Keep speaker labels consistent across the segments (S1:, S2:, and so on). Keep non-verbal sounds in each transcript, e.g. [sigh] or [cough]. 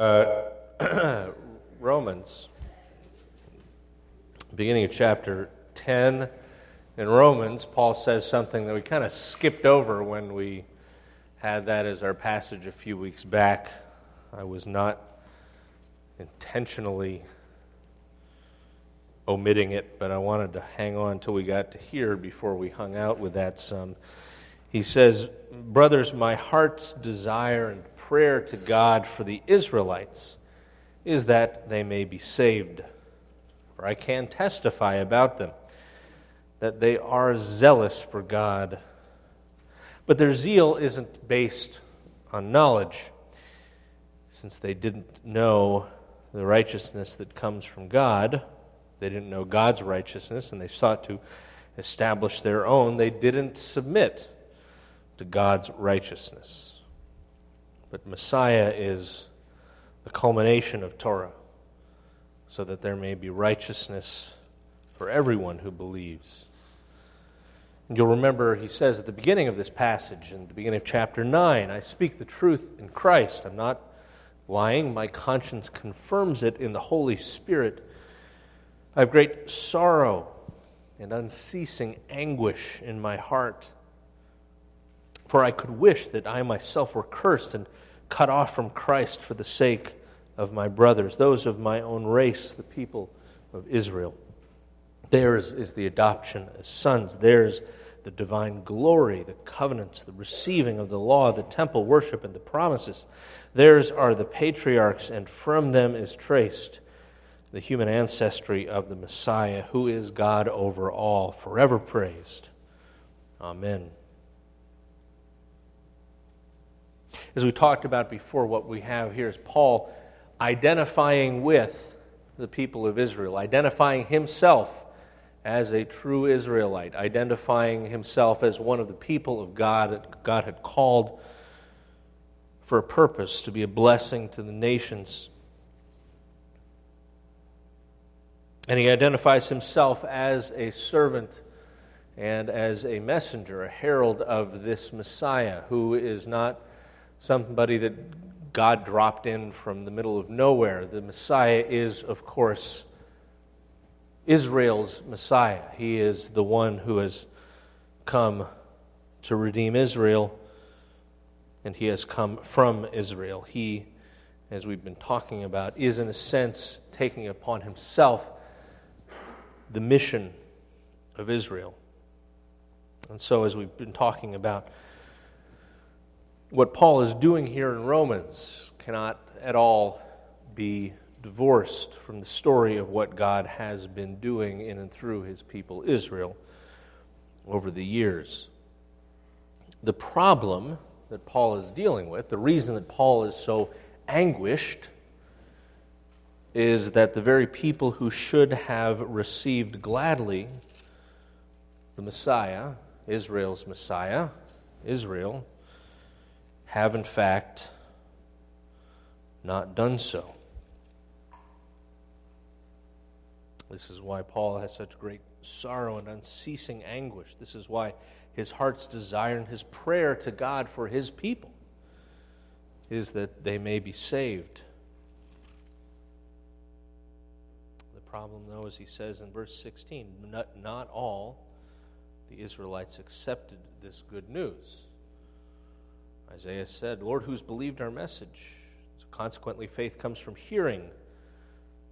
S1: Uh, [clears throat] Romans, beginning of chapter 10 in Romans, Paul says something that we kind of skipped over when we had that as our passage a few weeks back. I was not intentionally omitting it, but I wanted to hang on until we got to here before we hung out with that some. He says, Brothers, my heart's desire and prayer to God for the Israelites is that they may be saved. For I can testify about them that they are zealous for God. But their zeal isn't based on knowledge, since they didn't know the righteousness that comes from God. They didn't know God's righteousness, and they sought to establish their own. They didn't submit to God's righteousness. But Messiah is the culmination of Torah, so that there may be righteousness for everyone who believes. And you'll remember he says at the beginning of this passage, in the beginning of chapter 9, I speak the truth in Christ. I'm not lying. My conscience confirms it in the Holy Spirit. I have great sorrow and unceasing anguish in my heart. For I could wish that I myself were cursed and cut off from Christ for the sake of my brothers, those of my own race, the people of Israel. Theirs is the adoption as sons. Theirs the divine glory, the covenants, the receiving of the law, the temple worship, and the promises. Theirs are the patriarchs, and from them is traced the human ancestry of the Messiah, who is God over all, forever praised. Amen. As we talked about before, what we have here is Paul identifying with the people of Israel, identifying himself as a true Israelite, identifying himself as one of the people of God that God had called for a purpose to be a blessing to the nations. And he identifies himself as a servant and as a messenger, a herald of this Messiah who is not somebody that God dropped in from the middle of nowhere. The Messiah is, of course, Israel's Messiah. He is the one who has come to redeem Israel, and he has come from Israel. He, as we've been talking about, is in a sense taking upon himself the mission of Israel. And so, as we've been talking about, what Paul is doing here in Romans cannot at all be divorced from the story of what God has been doing in and through his people Israel over the years. The problem that Paul is dealing with, the reason that Paul is so anguished, is that the very people who should have received gladly the Messiah, Israel's Messiah, Israel, have in fact not done so. This is why Paul has such great sorrow and unceasing anguish. This is why his heart's desire and his prayer to God for his people is that they may be saved. The problem, though, as he says in verse 16, not, not all the Israelites accepted this good news. Isaiah said, Lord, who's believed our message? So consequently, faith comes from hearing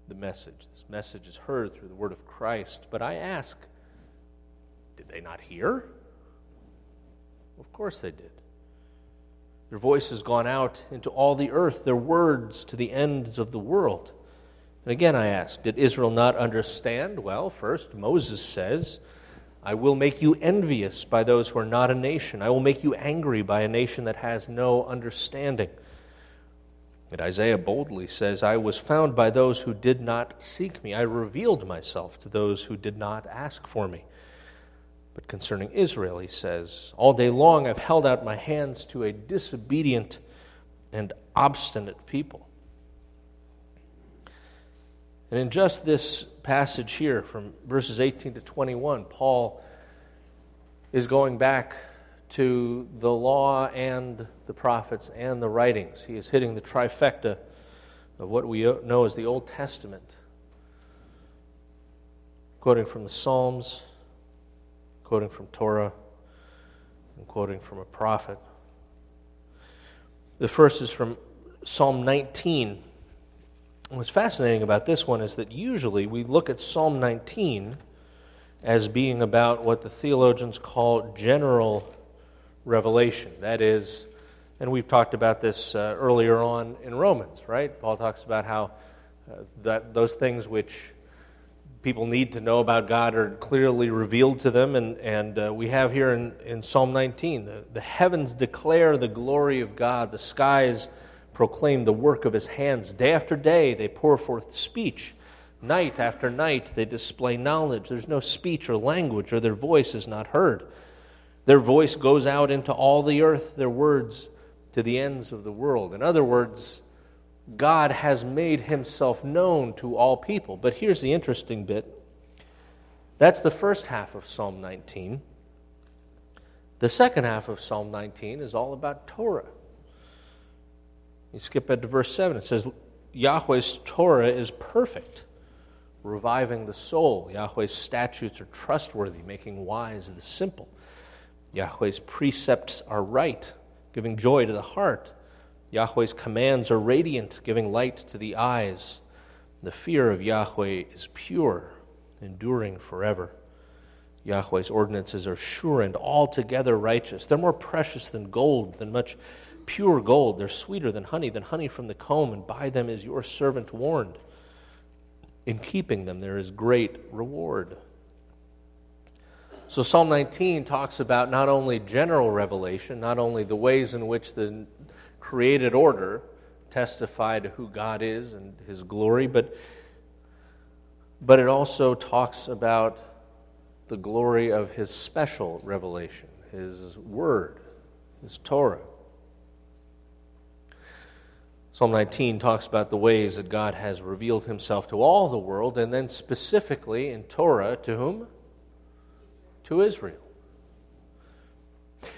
S1: the message. This message is heard through the word of Christ. But I ask, did they not hear? Of course they did. Their voice has gone out into all the earth, their words to the ends of the world. And again, I ask, did Israel not understand? Well, first, Moses says, I will make you envious by those who are not a nation. I will make you angry by a nation that has no understanding. And Isaiah boldly says, I was found by those who did not seek me. I revealed myself to those who did not ask for me. But concerning Israel, he says, All day long I've held out my hands to a disobedient and obstinate people. And in just this passage here from verses 18 to 21, Paul is going back to the law and the prophets and the writings. He is hitting the trifecta of what we know as the Old Testament, quoting from the Psalms, quoting from Torah, and quoting from a prophet. The first is from Psalm 19. What's fascinating about this one is that usually we look at Psalm 19 as being about what the theologians call general revelation. That is, and we've talked about this uh, earlier on in Romans, right? Paul talks about how uh, that those things which people need to know about God are clearly revealed to them. And, and uh, we have here in, in Psalm 19 the, the heavens declare the glory of God, the skies proclaim the work of his hands. Day after day, they pour forth speech. Night after night, they display knowledge. There's no speech or language, or their voice is not heard. Their voice goes out into all the earth, their words to the ends of the world. In other words, God has made himself known to all people. But here's the interesting bit that's the first half of Psalm 19. The second half of Psalm 19 is all about Torah. You skip ahead to verse 7. It says, Yahweh's Torah is perfect, reviving the soul. Yahweh's statutes are trustworthy, making wise the simple. Yahweh's precepts are right, giving joy to the heart. Yahweh's commands are radiant, giving light to the eyes. The fear of Yahweh is pure, enduring forever. Yahweh's ordinances are sure and altogether righteous. They're more precious than gold, than much pure gold. They're sweeter than honey, than honey from the comb, and by them is your servant warned. In keeping them, there is great reward. So, Psalm 19 talks about not only general revelation, not only the ways in which the created order testify to who God is and his glory, but, but it also talks about the glory of his special revelation, his word, his Torah. Psalm 19 talks about the ways that God has revealed himself to all the world, and then specifically in Torah to whom? To Israel.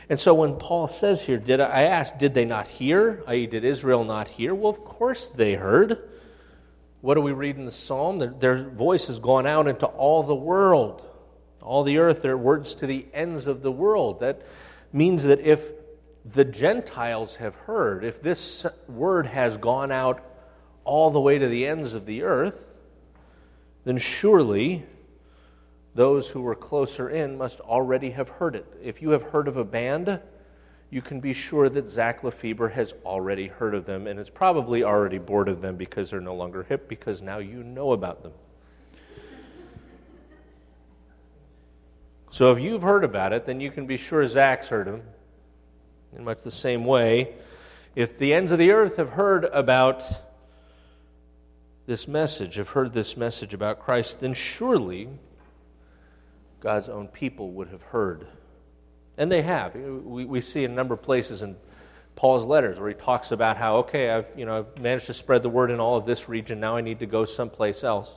S1: And so when Paul says here, did I, I ask, did they not hear? I.e., did Israel not hear? Well, of course they heard. What do we read in the psalm? Their, their voice has gone out into all the world, all the earth, their words to the ends of the world. That means that if the Gentiles have heard, if this word has gone out all the way to the ends of the earth, then surely those who were closer in must already have heard it. If you have heard of a band, you can be sure that Zach Lefebvre has already heard of them and is probably already bored of them because they're no longer hip because now you know about them. So if you've heard about it, then you can be sure Zach's heard of them. In much the same way, if the ends of the earth have heard about this message, have heard this message about Christ, then surely God's own people would have heard. And they have. We, see in a number of places in Paul's letters where he talks about how, okay, I've, you know, I've managed to spread the word in all of this region, now I need to go someplace else.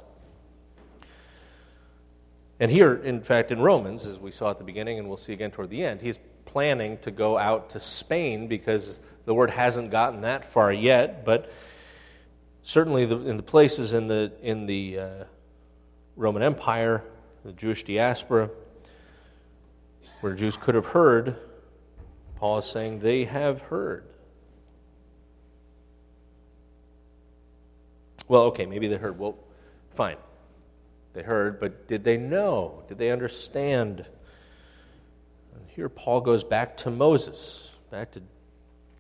S1: And here, in fact, in Romans, as we saw at the beginning and we'll see again toward the end, he's planning to go out to Spain because the word hasn't gotten that far yet, but certainly the, in the places in the, in the uh, Roman Empire, the Jewish diaspora, where Jews could have heard, Paul is saying they have heard. Well, okay, maybe they heard. Well, fine. They heard, but did they know? Did they understand? And here Paul goes back to Moses, back to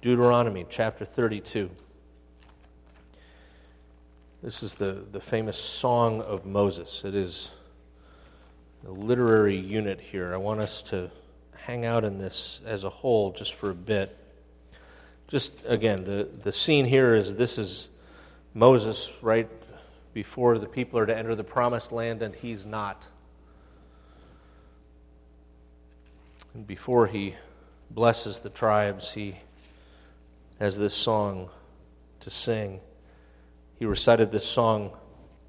S1: Deuteronomy chapter 32. This is the, the famous Song of Moses. It is the literary unit here. I want us to hang out in this as a whole just for a bit. Just again, the, the scene here is this is Moses right before the people are to enter the promised land, and he's not. And before he blesses the tribes, he has this song to sing. He recited this song,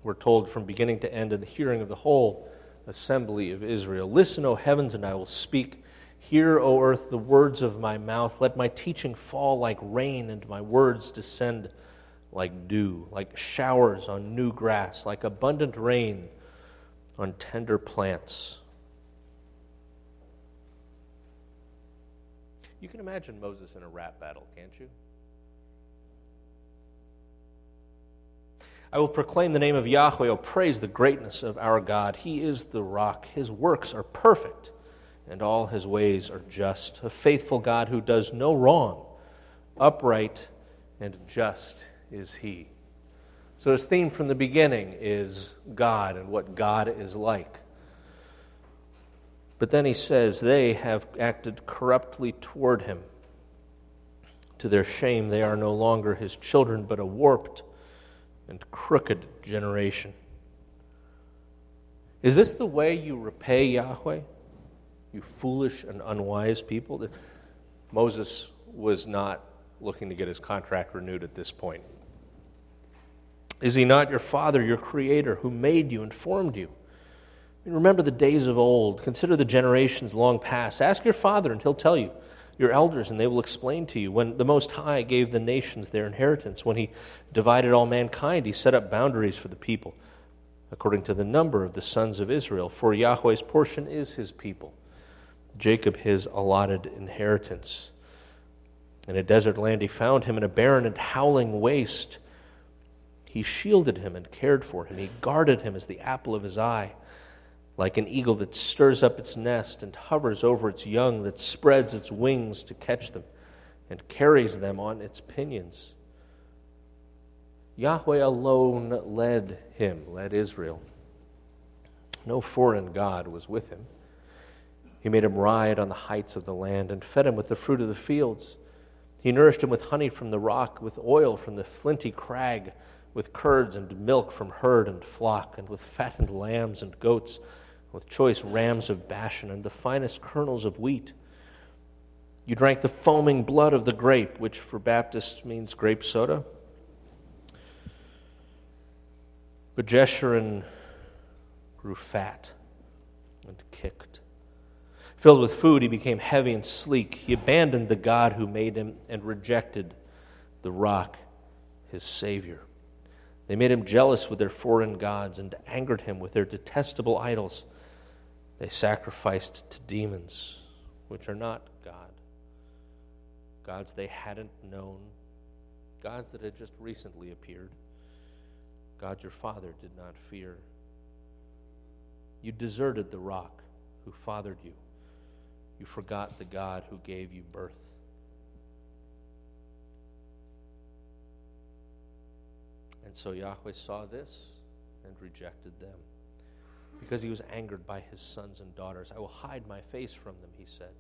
S1: we're told, from beginning to end in the hearing of the whole assembly of Israel. Listen, O heavens, and I will speak. Hear, O earth, the words of my mouth. Let my teaching fall like rain, and my words descend like dew, like showers on new grass, like abundant rain on tender plants. You can imagine Moses in a rap battle, can't you? I will proclaim the name of Yahweh. Oh, praise the greatness of our God. He is the rock. His works are perfect, and all his ways are just. A faithful God who does no wrong, upright and just is he. So his theme from the beginning is God and what God is like. But then he says, They have acted corruptly toward him. To their shame, they are no longer his children, but a warped and crooked generation. Is this the way you repay Yahweh, you foolish and unwise people? Moses was not looking to get his contract renewed at this point. Is he not your father, your creator, who made you and formed you? Remember the days of old. Consider the generations long past. Ask your father, and he'll tell you your elders, and they will explain to you. When the Most High gave the nations their inheritance, when He divided all mankind, He set up boundaries for the people according to the number of the sons of Israel. For Yahweh's portion is His people, Jacob His allotted inheritance. In a desert land, He found him in a barren and howling waste. He shielded him and cared for him. He guarded him as the apple of his eye like an eagle that stirs up its nest and hovers over its young, that spreads its wings to catch them and carries them on its pinions. Yahweh alone led him, led Israel. No foreign God was with him. He made him ride on the heights of the land and fed him with the fruit of the fields. He nourished him with honey from the rock, with oil from the flinty crag, with curds and milk from herd and flock, and with fattened lambs and goats with choice rams of Bashan and the finest kernels of wheat. You drank the foaming blood of the grape, which for Baptists means grape soda. But Jeshurun grew fat and kicked. Filled with food, he became heavy and sleek. He abandoned the God who made him and rejected the rock, his Savior. They made him jealous with their foreign gods and angered him with their detestable idols. They sacrificed to demons, which are not God. Gods they hadn't known, gods that had just recently appeared, God your father did not fear. You deserted the rock who fathered you. You forgot the God who gave you birth. And so Yahweh saw this and rejected them because he was angered by his sons and daughters. I will hide my face from them, he said,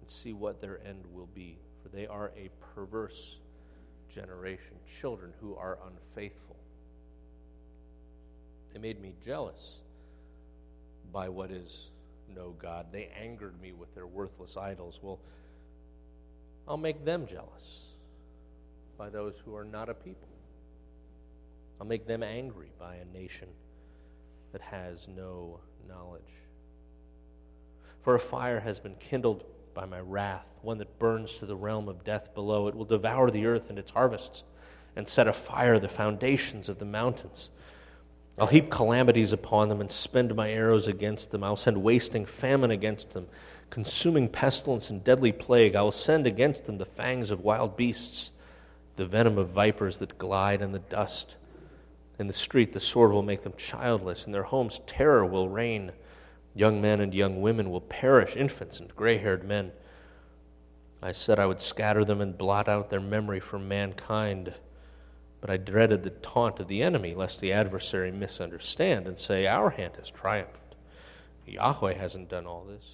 S1: and see what their end will be, for they are a perverse generation, children who are unfaithful. They made me jealous by what is no God. They angered me with their worthless idols. Well, I'll make them jealous by those who are not a people. I'll make them angry by a nation that has no knowledge. For a fire has been kindled by my wrath, one that burns to the realm of death below. It will devour the earth and its harvests, and set afire the foundations of the mountains. I'll heap calamities upon them and spend my arrows against them. I'll send wasting famine against them, consuming pestilence and deadly plague. I will send against them the fangs of wild beasts, the venom of vipers that glide in the dust. In the street, the sword will make them childless. In their homes, terror will reign. Young men and young women will perish, infants and gray haired men. I said I would scatter them and blot out their memory from mankind. But I dreaded the taunt of the enemy, lest the adversary misunderstand and say, Our hand has triumphed. Yahweh hasn't done all this.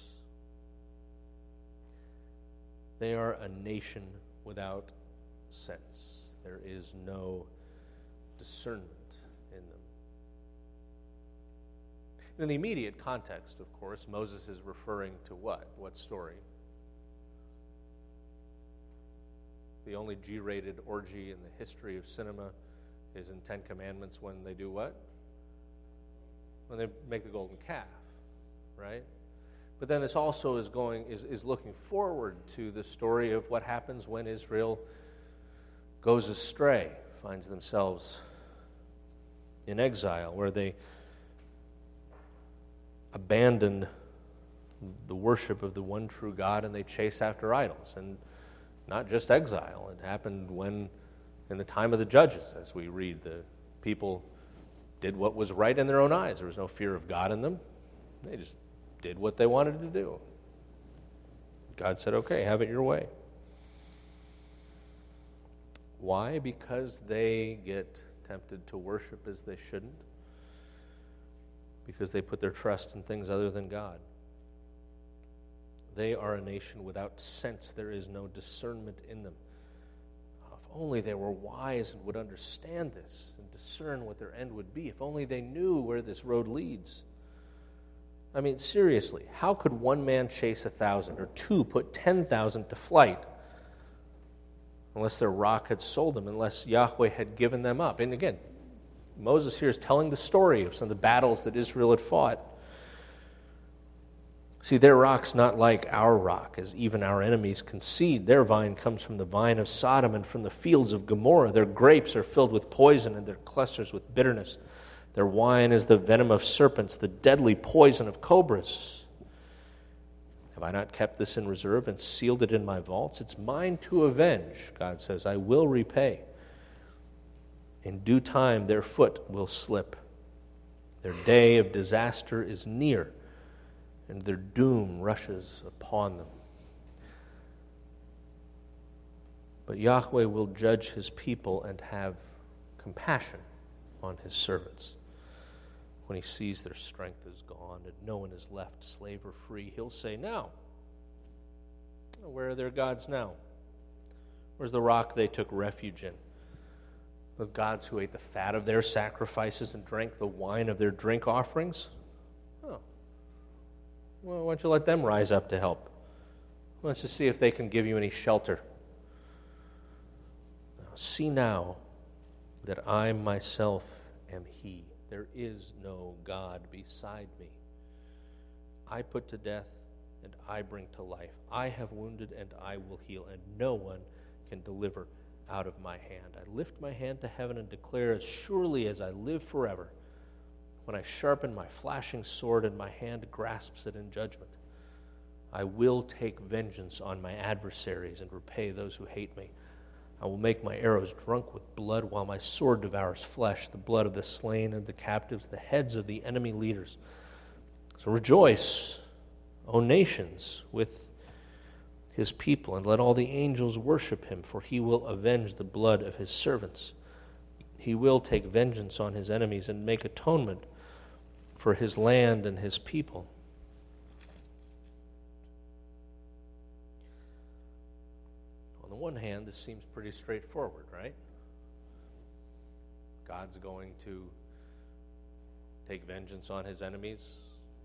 S1: They are a nation without sense. There is no discernment. In the immediate context, of course, Moses is referring to what? What story? The only G rated orgy in the history of cinema is in Ten Commandments when they do what? When they make the golden calf, right? But then this also is going is, is looking forward to the story of what happens when Israel goes astray finds themselves in exile, where they abandon the worship of the one true God and they chase after idols. And not just exile, it happened when, in the time of the judges, as we read, the people did what was right in their own eyes. There was no fear of God in them, they just did what they wanted to do. God said, okay, have it your way. Why? Because they get tempted to worship as they shouldn't. Because they put their trust in things other than God. They are a nation without sense. There is no discernment in them. Uh, if only they were wise and would understand this and discern what their end would be. If only they knew where this road leads. I mean, seriously, how could one man chase a thousand or two put 10,000 to flight? unless their rock had sold them, unless Yahweh had given them up. And again, Moses here is telling the story of some of the battles that Israel had fought. See, their rock's not like our rock, as even our enemies concede. Their vine comes from the vine of Sodom and from the fields of Gomorrah. Their grapes are filled with poison and their clusters with bitterness. Their wine is the venom of serpents, the deadly poison of cobras. Have I not kept this in reserve and sealed it in my vaults? It's mine to avenge, God says. I will repay. In due time, their foot will slip. Their day of disaster is near, and their doom rushes upon them. But Yahweh will judge his people and have compassion on his servants when he sees their strength is gone and no one is left, slave or free, he'll say, Now, where are their gods now? Where's the rock they took refuge in? The gods who ate the fat of their sacrifices and drank the wine of their drink offerings? Oh. Well, why don't you let them rise up to help? Let's just see if they can give you any shelter. See now that I myself am He. There is no God beside me. I put to death and I bring to life. I have wounded and I will heal, and no one can deliver out of my hand. I lift my hand to heaven and declare, as surely as I live forever, when I sharpen my flashing sword and my hand grasps it in judgment, I will take vengeance on my adversaries and repay those who hate me. I will make my arrows drunk with blood while my sword devours flesh, the blood of the slain and the captives, the heads of the enemy leaders. So rejoice, O nations, with his people, and let all the angels worship him, for he will avenge the blood of his servants. He will take vengeance on his enemies and make atonement for his land and his people. On the one hand, this seems pretty straightforward, right? God's going to take vengeance on his enemies,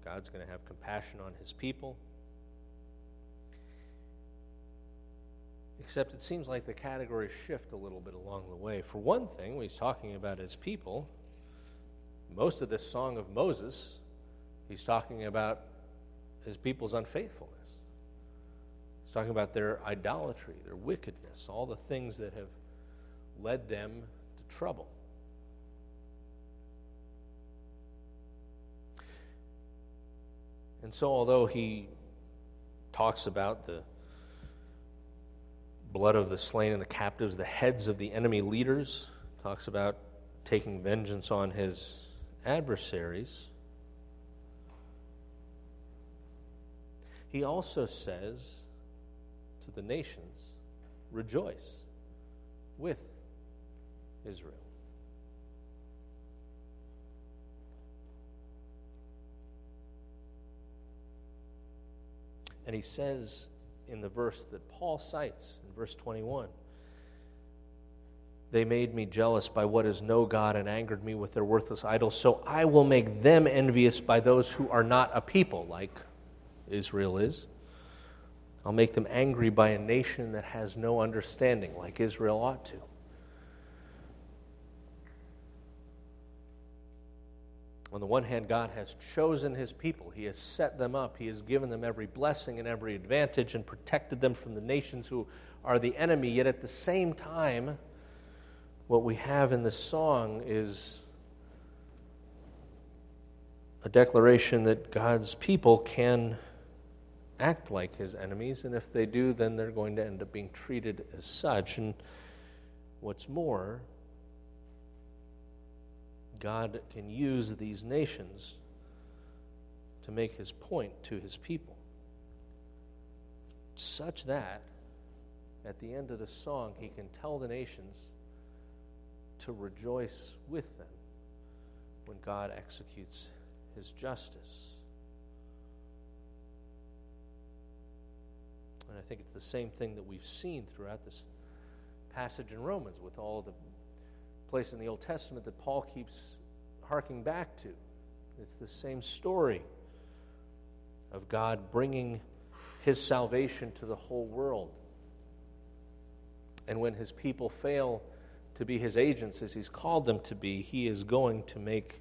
S1: God's going to have compassion on his people. Except it seems like the categories shift a little bit along the way. For one thing, he's talking about his people, most of this song of Moses, he's talking about his people's unfaithfulness. He's talking about their idolatry, their wickedness, all the things that have led them to trouble. And so, although he talks about the blood of the slain and the captives, the heads of the enemy leaders, talks about taking vengeance on his adversaries, he also says to the nations, rejoice with Israel. And he says in the verse that Paul cites verse 21 They made me jealous by what is no God and angered me with their worthless idols, so I will make them envious by those who are not a people, like Israel is. I'll make them angry by a nation that has no understanding, like Israel ought to. On the one hand, God has chosen his people. He has set them up. He has given them every blessing and every advantage and protected them from the nations who are the enemy. Yet at the same time, what we have in this song is a declaration that God's people can act like his enemies, and if they do, then they're going to end up being treated as such. And what's more, God can use these nations to make his point to his people, such that at the end of the song, he can tell the nations to rejoice with them when God executes his justice. And I think it's the same thing that we've seen throughout this passage in Romans with all the places in the Old Testament that Paul keeps harking back to. It's the same story of God bringing his salvation to the whole world. And when his people fail to be his agents as he's called them to be, he is going to make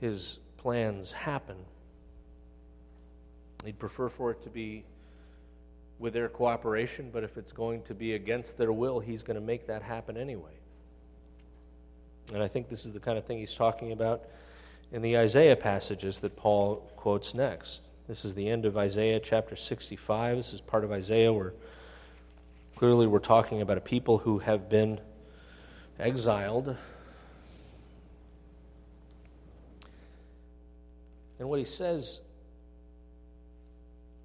S1: his plans happen. He'd prefer for it to be with their cooperation, but if it's going to be against their will, he's going to make that happen anyway. And I think this is the kind of thing he's talking about in the Isaiah passages that Paul quotes next. This is the end of Isaiah chapter 65. This is part of Isaiah where clearly we're talking about a people who have been exiled. And what he says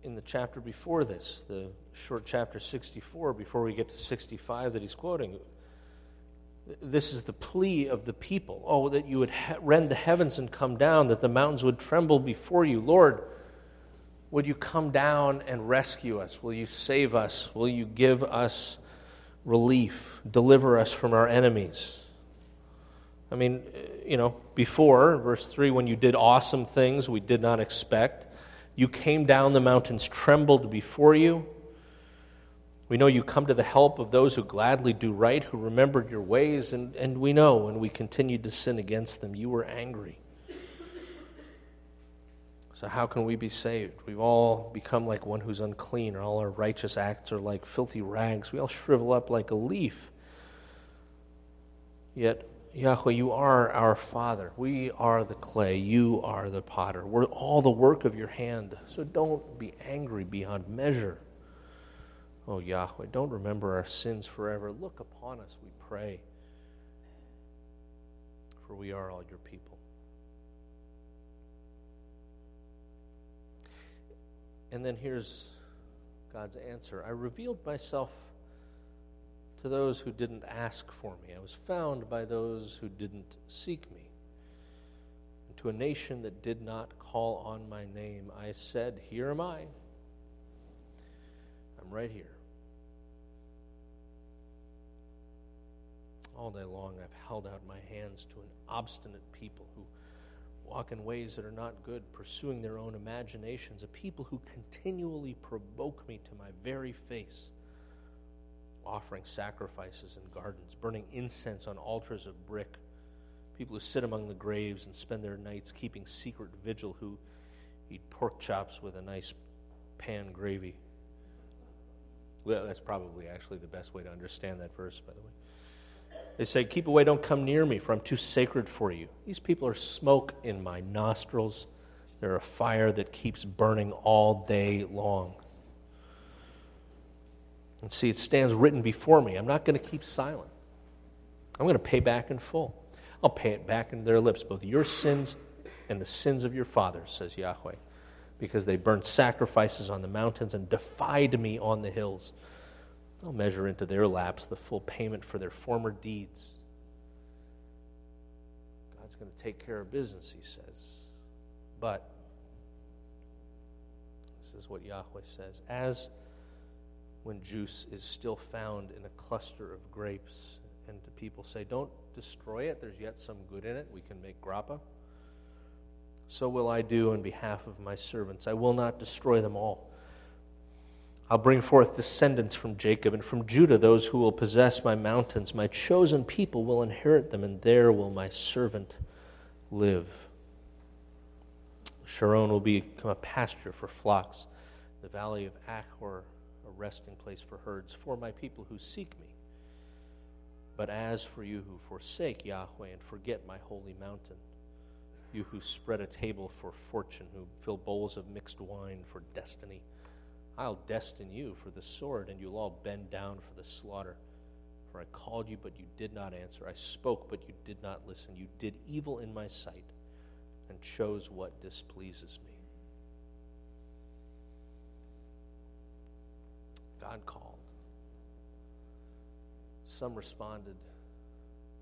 S1: in the chapter before this, the short chapter 64, before we get to 65 that he's quoting. This is the plea of the people. Oh, that you would rend the heavens and come down, that the mountains would tremble before you. Lord, would you come down and rescue us? Will you save us? Will you give us relief? Deliver us from our enemies? I mean, you know, before, verse 3, when you did awesome things we did not expect, you came down, the mountains trembled before you. We know you come to the help of those who gladly do right, who remembered your ways, and, and we know when we continued to sin against them, you were angry. So, how can we be saved? We've all become like one who's unclean, or all our righteous acts are like filthy rags. We all shrivel up like a leaf. Yet, Yahweh, you are our Father. We are the clay. You are the potter. We're all the work of your hand. So don't be angry beyond measure. Oh, Yahweh, don't remember our sins forever. Look upon us, we pray, for we are all your people. And then here's God's answer I revealed myself to those who didn't ask for me. I was found by those who didn't seek me. And to a nation that did not call on my name, I said, Here am I. I'm right here. All day long, I've held out my hands to an obstinate people who walk in ways that are not good, pursuing their own imaginations, a people who continually provoke me to my very face offering sacrifices in gardens, burning incense on altars of brick, people who sit among the graves and spend their nights keeping secret vigil, who eat pork chops with a nice pan gravy. Well, that's probably actually the best way to understand that verse, by the way. They say, Keep away, don't come near me, for I'm too sacred for you. These people are smoke in my nostrils. They're a fire that keeps burning all day long. And see, it stands written before me. I'm not going to keep silent. I'm going to pay back in full. I'll pay it back in their lips, both your sins and the sins of your fathers, says Yahweh, because they burned sacrifices on the mountains and defied me on the hills. I'll measure into their laps the full payment for their former deeds. God's going to take care of business, he says. But, this is what Yahweh says, as when juice is still found in a cluster of grapes. And people say, Don't destroy it, there's yet some good in it. We can make grappa. So will I do on behalf of my servants. I will not destroy them all. I'll bring forth descendants from Jacob and from Judah, those who will possess my mountains. My chosen people will inherit them, and there will my servant live. Sharon will become a pasture for flocks. The valley of Achor a resting place for herds for my people who seek me. But as for you who forsake Yahweh and forget my holy mountain, you who spread a table for fortune, who fill bowls of mixed wine for destiny, I'll destine you for the sword, and you'll all bend down for the slaughter. For I called you, but you did not answer. I spoke, but you did not listen. You did evil in my sight and chose what displeases me. God called. Some responded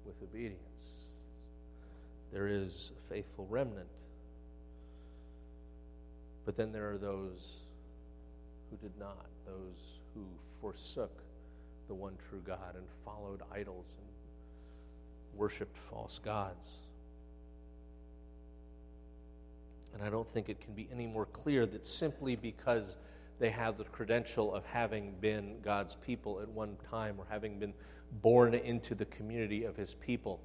S1: with obedience. There is a faithful remnant. But then there are those who did not, those who forsook the one true God and followed idols and worshiped false gods. And I don't think it can be any more clear that simply because they have the credential of having been God's people at one time or having been born into the community of his people,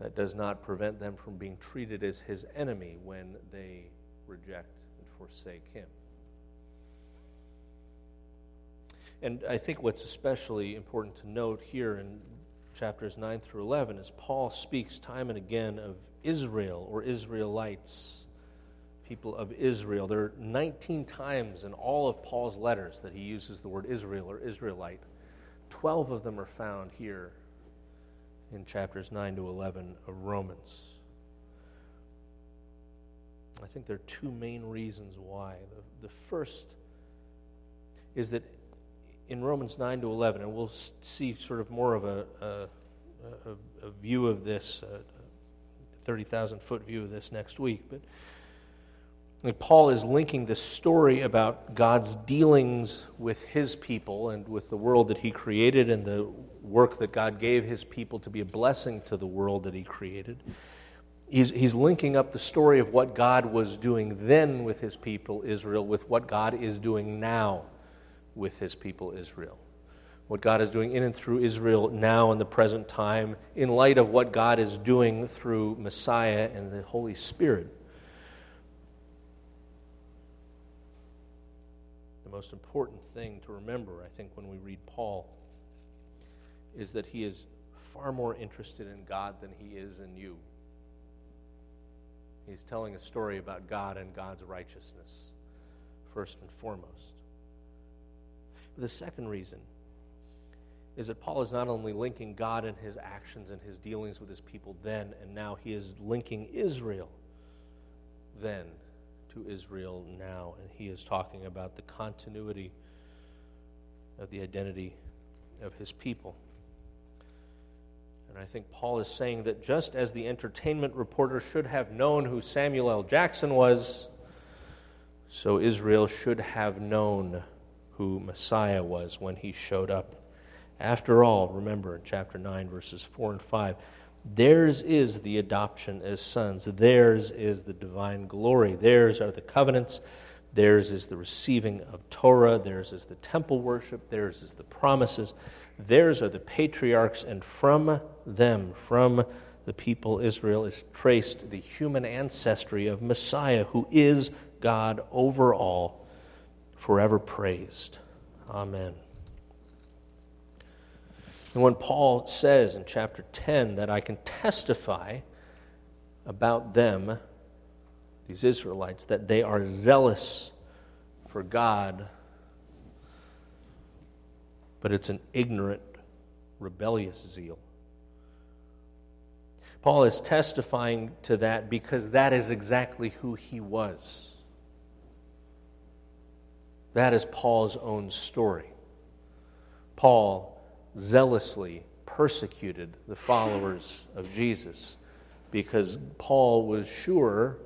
S1: that does not prevent them from being treated as his enemy when they reject and forsake him. And I think what's especially important to note here in chapters 9 through 11 is Paul speaks time and again of Israel or Israelites, people of Israel. There are 19 times in all of Paul's letters that he uses the word Israel or Israelite. 12 of them are found here in chapters 9 to 11 of Romans. I think there are two main reasons why. The, the first is that in Romans 9 to 11, and we'll see sort of more of a, a, a, a view of this, a 30,000 foot view of this next week. But Paul is linking this story about God's dealings with his people and with the world that he created and the work that God gave his people to be a blessing to the world that he created. He's, he's linking up the story of what God was doing then with his people, Israel, with what God is doing now with his people Israel. What God is doing in and through Israel now in the present time, in light of what God is doing through Messiah and the Holy Spirit. The most important thing to remember, I think, when we read Paul is that he is far more interested in God than he is in you. He's telling a story about God and God's righteousness, first and foremost. But the second reason is that Paul is not only linking God and his actions and his dealings with his people then and now, he is linking Israel then to Israel now. And he is talking about the continuity of the identity of his people. And I think Paul is saying that just as the entertainment reporter should have known who Samuel L. Jackson was, so Israel should have known who Messiah was when he showed up. After all, remember in chapter 9, verses 4 and 5, theirs is the adoption as sons, theirs is the divine glory, theirs are the covenants, theirs is the receiving of Torah, theirs is the temple worship, theirs is the promises, theirs are the patriarchs, and from them, from the people Israel, is traced the human ancestry of Messiah, who is God over all forever praised. Amen. And when Paul says in chapter 10 that I can testify about them, these Israelites, that they are zealous for God, but it's an ignorant, rebellious zeal. Paul is testifying to that because that is exactly who he was. That is Paul's own story. Paul zealously persecuted the followers of Jesus because Paul was sure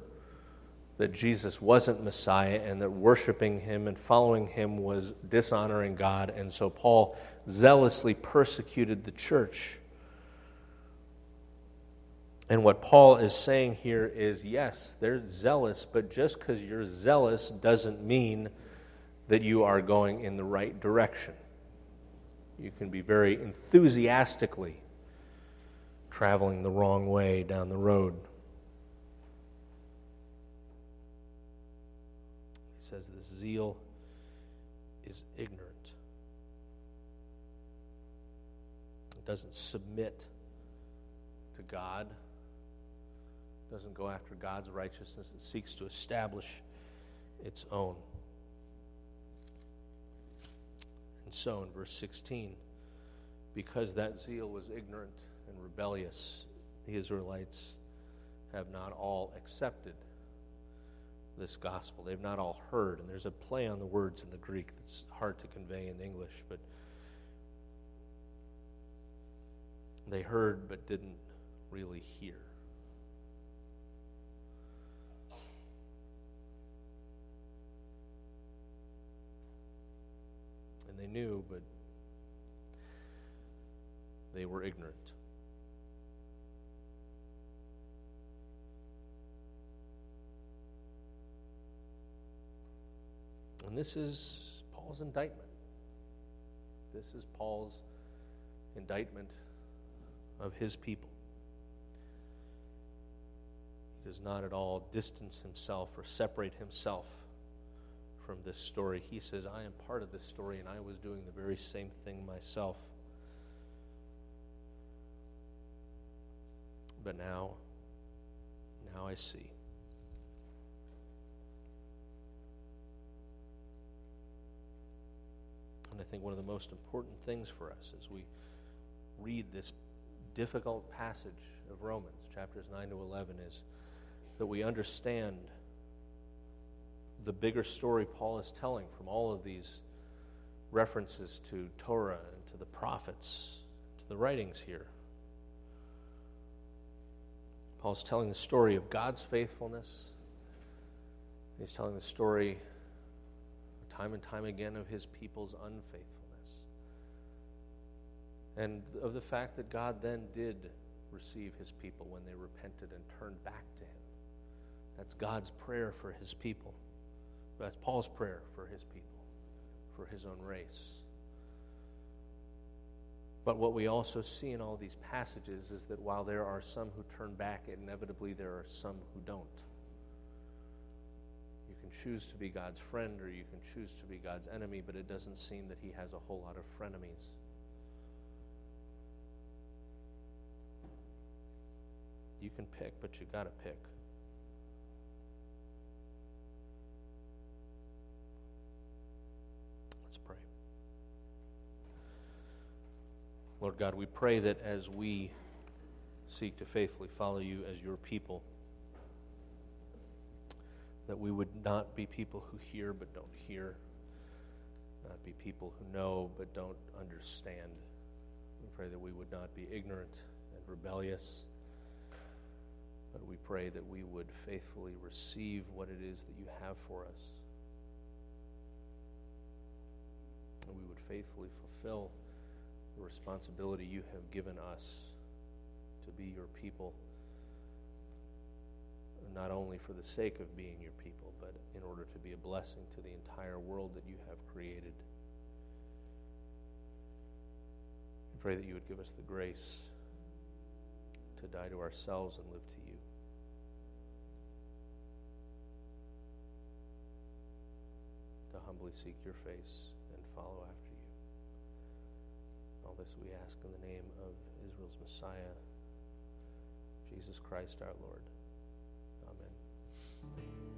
S1: that Jesus wasn't Messiah and that worshiping him and following him was dishonoring God. And so Paul zealously persecuted the church. And what Paul is saying here is yes, they're zealous, but just because you're zealous doesn't mean that you are going in the right direction. You can be very enthusiastically traveling the wrong way down the road. He says this zeal is ignorant. it doesn't submit to God, doesn't go after God's righteousness, it seeks to establish its own. And so in verse 16, because that zeal was ignorant and rebellious, the Israelites have not all accepted this gospel. They've not all heard, and there's a play on the words in the Greek that's hard to convey in English, but they heard but didn't really hear. And they knew, but they were ignorant. And this is Paul's indictment. This is Paul's indictment of his people. He does not at all distance himself or separate himself from this story. He says, I am part of this story, and I was doing the very same thing myself. But now, now I see. And I think one of the most important things for us as we read this difficult passage of Romans, chapters 9 to 11, is that we understand the bigger story Paul is telling from all of these references to Torah and to the prophets, to the writings here. Paul's telling the story of God's faithfulness. He's telling the story time and time again of his people's unfaithfulness. And of the fact that God then did receive his people when they repented and turned back to him. That's God's prayer for his people. That's Paul's prayer for his people, for his own race. But what we also see in all these passages is that while there are some who turn back, inevitably there are some who don't. You can choose to be God's friend or you can choose to be God's enemy, but it doesn't seem that He has a whole lot of frenemies. You can pick, but you got to pick. Lord God, we pray that as we seek to faithfully follow you as your people, that we would not be people who hear but don't hear, not be people who know but don't understand. We pray that we would not be ignorant and rebellious, but we pray that we would faithfully receive what it is that you have for us. And we would faithfully fulfill the responsibility you have given us to be your people not only for the sake of being your people, but in order to be a blessing to the entire world that you have created. We pray that you would give us the grace to die to ourselves and live to you. To humbly seek your face and follow after this we ask in the name of Israel's Messiah, Jesus Christ our Lord. Amen.